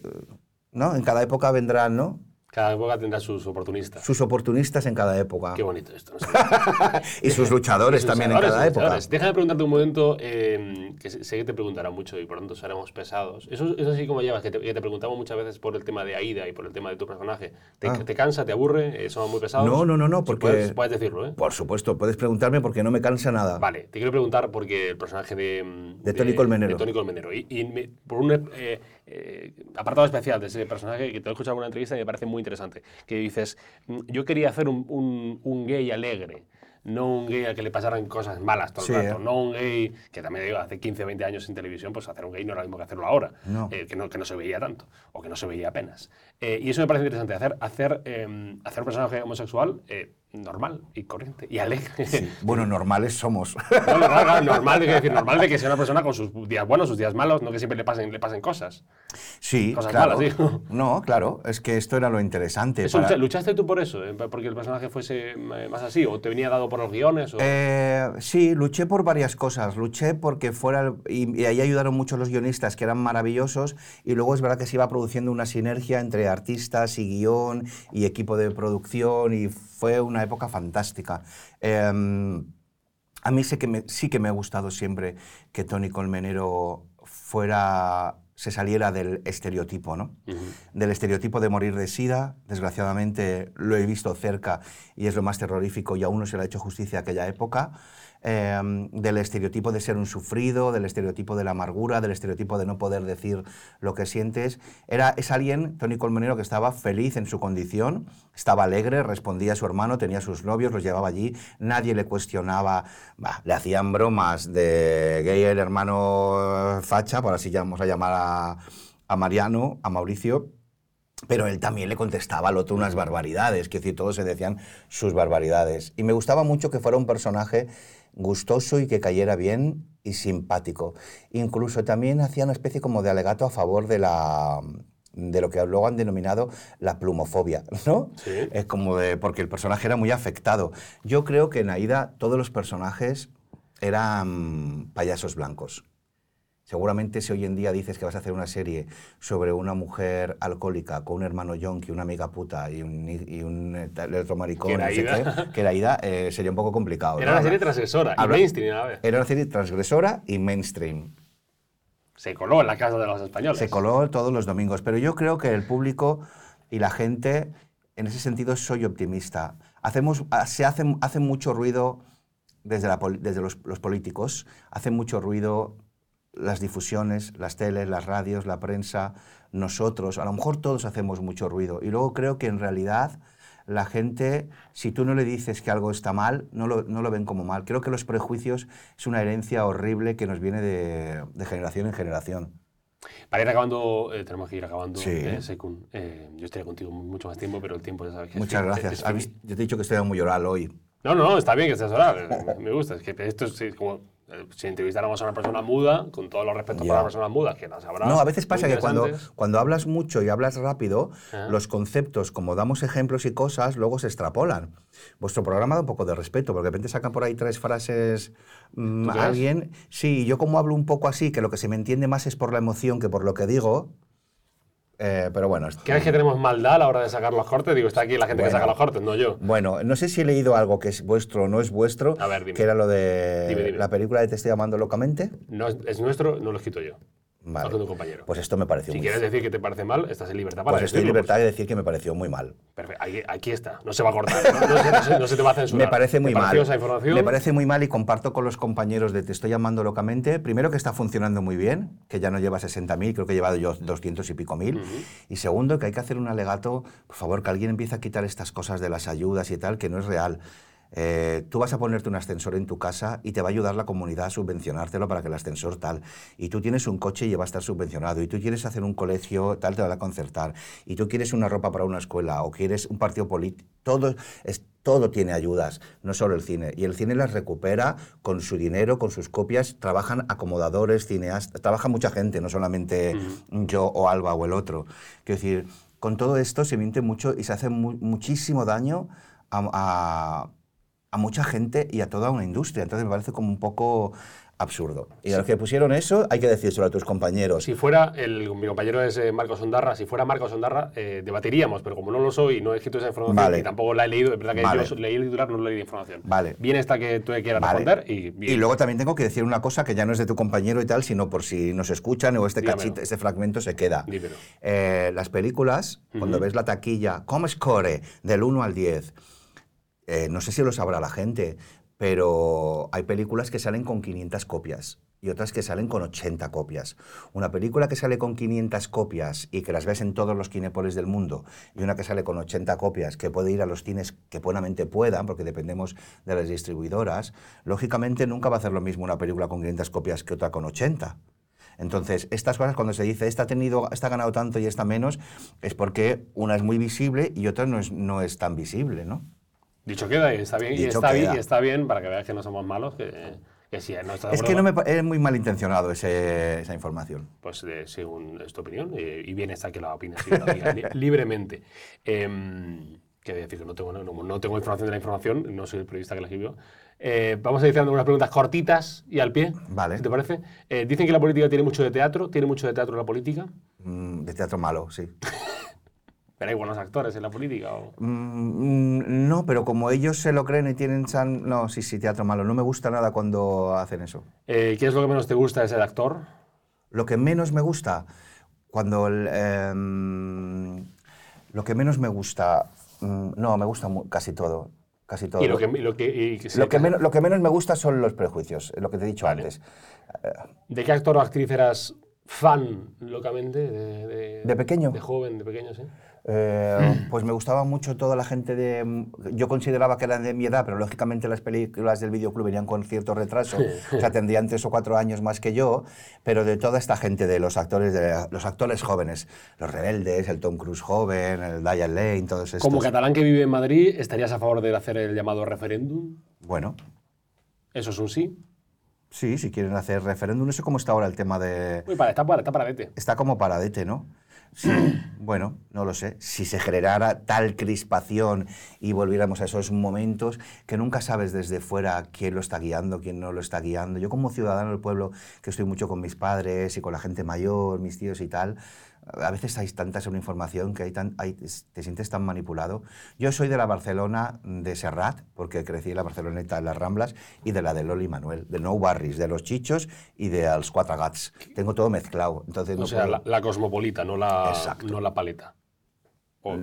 ¿No? En cada época vendrán, ¿no? Cada época tendrá sus oportunistas. Sus oportunistas en cada época. Qué bonito esto. ¿no? Y sus luchadores Sus también en cada época. Déjame preguntarte un momento, eh, que sé sé que te preguntará mucho y por tanto seremos pesados. Eso es así como llevas, que te, que te preguntamos muchas veces por el tema de Aida y por el tema de tu personaje. ¿Te, Ah. te cansa, te aburre? Eh, ¿Son muy pesados? No, no, no, no, porque- Puedes, puedes decirlo, ¿eh? Por supuesto, puedes preguntarme porque no me cansa nada. Vale, te quiero preguntar porque el personaje de... mm, De Tony Colmenero. de Tony Colmenero. Y, y me- por un eh, eh, apartado especial de ese personaje que te he escuchado en una entrevista y me parece muy interesante. Que dices, mm, yo quería hacer un, un- un gay alegre. No un gay al que le pasaran cosas malas todo el Sí, rato. ¿eh? No un gay, que también digo, hace 15 o 20 años en televisión, pues hacer un gay no era lo mismo que hacerlo ahora. No. Eh, que, no, que no se veía tanto. O que no se veía apenas. Eh, y eso me parece interesante. Hacer, hacer, eh, hacer un personaje homosexual eh, normal y corriente y alegre. Bueno, normales somos. No, no, no, no, normal, de que decir, normal de que sea una persona con sus días buenos, sus días malos, no que siempre le pasen, le pasen cosas. Sí, Cosas claro. malas, digo. No, claro, es que esto era lo interesante. Eso, para- lucha- ¿Luchaste tú por eso? eh, ¿Porque el personaje fuese eh, más así? ¿O te venía dado por los guiones? O... Eh, sí, luché por varias cosas. Luché porque fuera. y, y ahí ayudaron mucho los guionistas, que eran maravillosos. Y luego es verdad que se iba produciendo una sinergia entre artistas y guion y equipo de producción. Y fue una época fantástica. Em, a mí sí que, me, sí que me ha gustado siempre que Tony Colmenero fuera. se saliera del estereotipo, ¿no? Del estereotipo de morir de sida. Desgraciadamente lo he visto cerca y es lo más terrorífico y aún no se le ha hecho justicia a aquella época. Eh, del estereotipo de ser un sufrido, del estereotipo de la amargura, del estereotipo de no poder decir lo que sientes. Era, es alguien, Tony Colmenero, que estaba feliz en su condición, estaba alegre, respondía a su hermano, tenía sus novios, los llevaba allí, nadie le cuestionaba, le hacían bromas de gay el hermano facha, por así vamos a llamar a, a Mariano, a Mauricio, pero él también le contestaba al otro unas barbaridades, que decir, todos se decían sus barbaridades. Y me gustaba mucho que fuera un personaje gustoso y que cayera bien y simpático. Incluso también hacía una especie como de alegato a favor de la de lo que luego han denominado la plumofobia, ¿no? Sí. Es como de, porque el personaje era muy afectado. Yo creo que en Aida todos los personajes eran payasos blancos. Seguramente si hoy en día dices que vas a hacer una serie sobre una mujer alcohólica con un hermano yonki, una amiga puta y un, y un eh, otro maricón, Que era no sé Aida. qué, que era Aida, eh, sería un poco complicado. Era ¿no? una serie transgresora y Habla- mainstream a la vez. Era una serie transgresora y mainstream. Se coló en la casa de los españoles. Se coló todos los domingos, pero yo creo que el público y la gente, en ese sentido, soy optimista. Hacemos, ah, se hace, hace mucho ruido desde, la desde los, los políticos, hacen mucho ruido las difusiones, las teles, las radios, la prensa, nosotros, a lo mejor todos hacemos mucho ruido. Y luego creo que en realidad la gente, si tú no le dices que algo está mal, no lo, no lo ven como mal. Creo que los prejuicios es una herencia horrible que nos viene de, de generación en generación. Para ir acabando, eh, tenemos que ir acabando. Sí. eh, Sekun. Eh, yo estaría contigo mucho más tiempo, pero el tiempo ya sabes que es Muchas fin- gracias. es visto- Yo te he dicho que estoy muy oral hoy. No, no, está bien que estés oral. Me gusta. Es que esto es eh, como Eh, Si entrevistáramos a una persona muda, con todos los respetos Ya. para las personas mudas, que las habrá. No, a veces pasa que cuando, cuando hablas mucho y hablas rápido, Ah. los conceptos, como damos ejemplos y cosas, luego se extrapolan. Vuestro programa da un poco de respeto, porque de repente sacan por ahí tres frases mm, ¿Tú crees? alguien. Sí, yo como hablo un poco así, que lo que se me entiende más es por la emoción que por lo que digo. Eh, pero bueno. es- ¿Crees que tenemos maldad a la hora de sacar los cortes? Digo, está aquí la gente que Bueno. saca los cortes, no yo. Bueno, no sé si he leído algo que es vuestro o no es vuestro, A ver, dime. que era lo de Dime, dime. la película de Te estoy llamando locamente. No es, es nuestro, no lo escrito yo. Vale. Compañero. Pues esto me pareció si muy quieres decir que te parece mal, estás en libertad para Pues estoy en libertad de decir que me pareció muy mal. Perfecto, aquí, aquí está, no se va a cortar, no, No se, no se- no se te va a censurar. Me parece muy ¿Te pareció mal. esa información? Me parece muy mal y comparto con los compañeros de Te estoy llamando locamente. Primero que está funcionando muy bien, que ya no lleva 60.000, creo que he llevado yo 200 y pico mil. Y segundo que hay que hacer un alegato, por favor, que alguien empiece a quitar estas cosas de las ayudas y tal, que no es real. Eh, tú vas a ponerte un ascensor en tu casa y te va a ayudar la comunidad a subvencionártelo para que el ascensor tal. Y tú tienes un coche y va a estar subvencionado. Y tú quieres hacer un colegio, tal, te van a concertar. Y tú quieres una ropa para una escuela o quieres un partido político. Todo, es, todo tiene ayudas, no solo el cine. Y el cine las recupera con su dinero, con sus copias. Trabajan acomodadores, cineastas, trabaja mucha gente, no solamente yo o Alba o el otro. Quiero decir, con todo esto se miente mucho y se hace mu- muchísimo daño a- a a mucha gente y a toda una industria. Entonces me parece como un poco absurdo. Y a los que pusieron eso hay que decírselo a tus compañeros. Si fuera, el, mi compañero es eh, Marcos Ondarra, si fuera Marcos Ondarra, eh, debatiríamos, pero como no lo soy, no he escrito esa información Vale. y tampoco la he leído, es verdad que Vale. yo leí el titular, no leí la información. Vale. Bien está que tú quieras Vale. responder y bien. Y luego también tengo que decir una cosa que ya no es de tu compañero y tal, sino por si nos escuchan o este Dígamelo. cachito, este fragmento se queda. Eh, las películas, cuando ves la taquilla, ¿cómo score? Del 1 al 10. Eh, no sé si lo sabrá la gente, pero hay películas que salen con 500 copias y otras que salen con 80 copias. Una película que sale con 500 copias y que las ves en todos los kinépolis del mundo y una que sale con 80 copias que puede ir a los cines que buenamente puedan, porque dependemos de las distribuidoras, lógicamente nunca va a hacer lo mismo una película con 500 copias que otra con 80. Entonces, estas cosas, cuando se dice esta ha, tenido, esta ha ganado tanto y esta menos, es porque una es muy visible y otra no es, no es tan visible, ¿no? Dicho queda, y está bien, y está bien, y está bien, para que veas que no somos malos, que, que si no estás Es que no me, es muy malintencionado ese- esa información. Pues eh, según es tu opinión, eh, y bien está que la opines libremente. Em, que decir que no tengo, no, no tengo información de la información, no soy el periodista que la escribió. Eh, vamos a ir haciendo unas preguntas cortitas y al pie, Vale. si te parece. Eh, dicen que la política tiene mucho de teatro, tiene mucho de teatro la política, Mm, de teatro malo, sí. pero hay buenos actores en la política. o- Mm, no, pero como ellos se lo creen y tienen... san- No, sí, sí, teatro malo. No me gusta nada cuando hacen eso. Eh, ¿Qué es lo que menos te gusta de ser actor? Lo que menos me gusta, cuando el, em, lo que menos me gusta, mm, no, me gusta casi todo, casi todo. Y lo que, y lo que, y que- Lo que, menos, lo que menos me gusta son los prejuicios, lo que te he dicho Vale. antes. ¿De qué actor o actriz eras fan locamente? De, de- ¿De pequeño? De joven, de pequeño, sí. Eh, pues me gustaba mucho toda la gente de... Yo consideraba que eran de mi edad, pero lógicamente las películas del videoclub venían con cierto retraso. o sea, tendrían tres o cuatro años más que yo, pero de toda esta gente, de los actores, de los actores jóvenes, los rebeldes, el Tom Cruise joven, el Diane Lane, todos estos. Como catalán que vive en Madrid, ¿estarías a favor de hacer el llamado referéndum? Bueno, Eso es un sí. sí, si quieren hacer referéndum, eso como está ahora el tema de... Uy, para, está para, está. Está como paradete, ¿no? Sí, bueno, no lo sé. Si se generara tal crispación y volviéramos a esos momentos que nunca sabes desde fuera quién lo está guiando, quién no lo está guiando. Yo como ciudadano del pueblo, que estoy mucho con mis padres y con la gente mayor, mis tíos y tal, a veces hay tanta información que hay tan, hay- te sientes tan manipulado. Yo soy de la Barcelona de Serrat, porque crecí en la Barceloneta en las Ramblas, y de la de Loli Manuel, de Nou Barris, de los Chichos y de los Cuatro Gats. Tengo todo mezclado. Entonces O no sea, puedo- la, la cosmopolita, no la, Exacto. no la paleta. O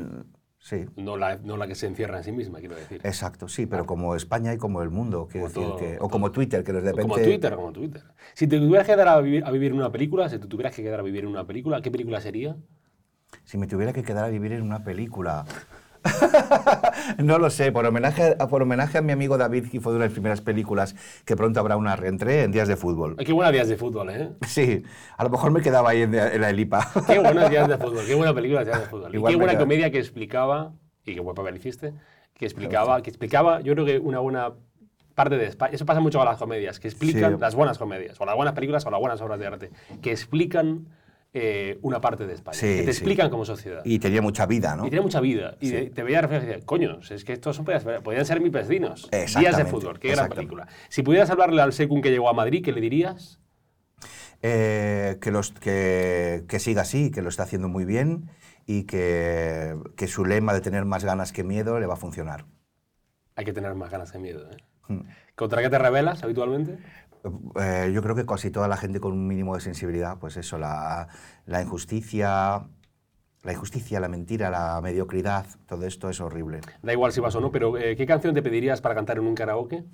Sí, no, la, no la que se encierra en sí misma, quiero decir. exacto, sí, pero como España y como el mundo, quiero Como decir todo- que, o como Twitter, que de repente... Como Twitter, como Twitter. Si te tuvieras que quedar a vivir, a vivir en una película, si te tuvieras que quedar a vivir en una película, ¿qué película sería? Si me tuviera que quedar a vivir en una película... no lo sé, por homenaje, a- por homenaje a mi amigo David, que fue de las primeras películas que pronto habrá una reentré en Días de Fútbol. Ay, Qué buenas días de fútbol, ¿eh? Sí, a lo mejor me quedaba ahí en, en la Elipa. Qué buenos días de fútbol, qué buena película días de fútbol. Y qué buena queda- comedia que explicaba, y qué buen papel hiciste, que explicaba, que explicaba, yo creo que una buena parte de España. Eso pasa mucho con las comedias, que explican, Sí. las buenas comedias, o las buenas películas, o las buenas obras de arte, que explican eh, una parte de España, Sí, que te sí. explican como sociedad. Y tenía mucha vida, ¿no? Y tiene mucha vida. Y Sí. de- te veía decía, coño, es que estos son, podían ser mis vecinos. Días de fútbol, qué gran película. Si pudieras hablarle al Secun que llegó a Madrid, ¿qué le dirías? Eh, que, los, que, que siga así, que lo está haciendo muy bien y que, que su lema de tener más ganas que miedo le va a funcionar. Hay que tener más ganas de miedo. ¿eh? Hmm. ¿Contra qué te rebelas habitualmente? Eh, yo creo que casi toda la gente con un mínimo de sensibilidad, pues eso, la, la injusticia, la injusticia, la mentira, la mediocridad, todo esto es horrible. Da igual si vas o no, pero eh, ¿qué canción te pedirías para cantar en un karaoke?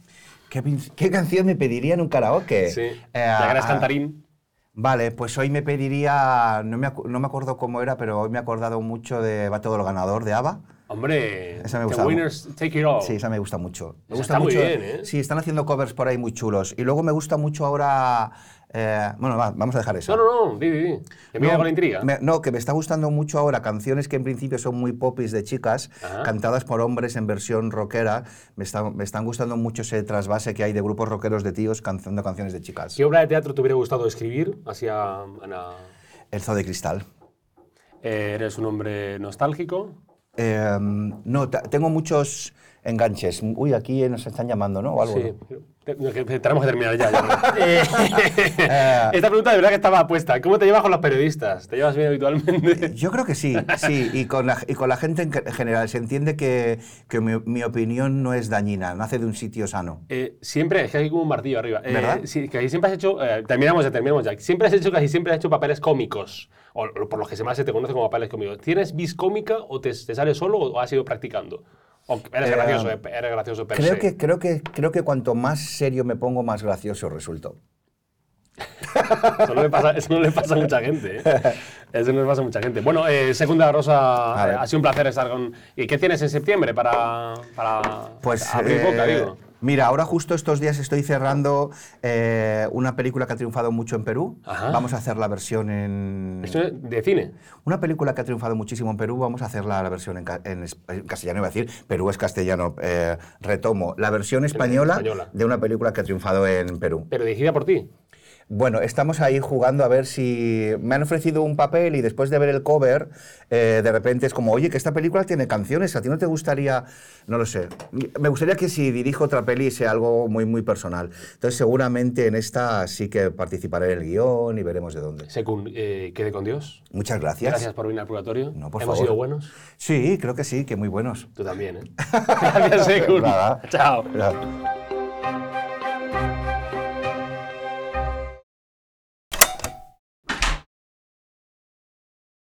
¿Qué, qué canción me pediría en un karaoke? Sí. Eh, eres ah, cantarín. Vale, pues hoy me pediría, no me, no me acuerdo cómo era, pero hoy me he acordado mucho de Va todo lo ganador de ABBA. Hombre, Esa me The gusta. Winners Take It All. Sí, esa me gusta mucho. Me gusta está muy mucho. bien, ¿eh? Sí, están haciendo covers por ahí muy chulos. Y luego me gusta mucho ahora. eh, bueno, va, vamos a dejar eso. No, no, no, di, di, di. Que me No, con la intriga. me- no, que me está gustando mucho ahora canciones que en principio son muy popis de chicas, Ajá. cantadas por hombres en versión rockera. Me, está- me están gustando mucho ese trasvase que hay de grupos rockeros de tíos cantando canciones de chicas. ¿Qué obra de teatro te hubiera gustado escribir? Hacia, Ana? El Zoo de Cristal. Eh, ¿Eres un hombre nostálgico? Eh, no, tengo muchos enganches. Uy, aquí nos están llamando, ¿no? O algo, Sí. ¿no? Tenemos que terminar ya. ya. Eh, Esta pregunta de verdad que estaba puesta. ¿Cómo te llevas con los periodistas? ¿Te llevas bien habitualmente? Yo creo que sí, sí, y con la, y con la gente en ge- general. Se entiende que, que mi, mi opinión no es dañina, nace de un sitio sano. Eh, siempre, es que hay como un martillo arriba. Eh, ¿Verdad? sí, que siempre has hecho, eh, terminamos ya, terminamos ya. Siempre has hecho, casi siempre has hecho papeles cómicos, o, por los que se más se te conoce como papeles cómicos. ¿Tienes vis cómica o te, te sale solo o has ido practicando? ¿O eres Eh, gracioso, eh, eres gracioso per Creo se? que, creo, que, creo que cuanto más serio me pongo, más gracioso resulto. Eso no le pasa, eso no le pasa a mucha gente. ¿eh? Eso no le pasa a mucha gente. Bueno, eh, Segunda Rosa, eh, ha sido un placer estar con... ¿Y qué tienes en septiembre para, para Pues abrir eh, boca, digo? Mira, ahora justo estos días estoy cerrando eh, una película que ha triunfado mucho en Perú. Ajá. Vamos a hacer la versión en... Esto es de cine. Una película que ha triunfado muchísimo en Perú, vamos a hacer la, la versión en, ca- en es- en castellano, iba a decir, Perú es castellano, eh, retomo, la versión española, española. de una película que ha triunfado en Perú. Pero dirigida por ti. Bueno, estamos ahí jugando a ver si me han ofrecido un papel y después de ver el cover, eh, de repente es como, oye, que esta película tiene canciones, ¿a ti no te gustaría? No lo sé. Me gustaría que si dirijo otra peli sea algo muy, muy personal. Entonces seguramente en esta sí que participaré en el guion y veremos de dónde. Secund, eh, quede con Dios. Muchas gracias. Gracias por venir al purgatorio. No, por ¿Hemos favor. sido buenos? Sí, creo que sí, que muy buenos. Tú también, ¿eh? Gracias, Secund. Nada. Chao.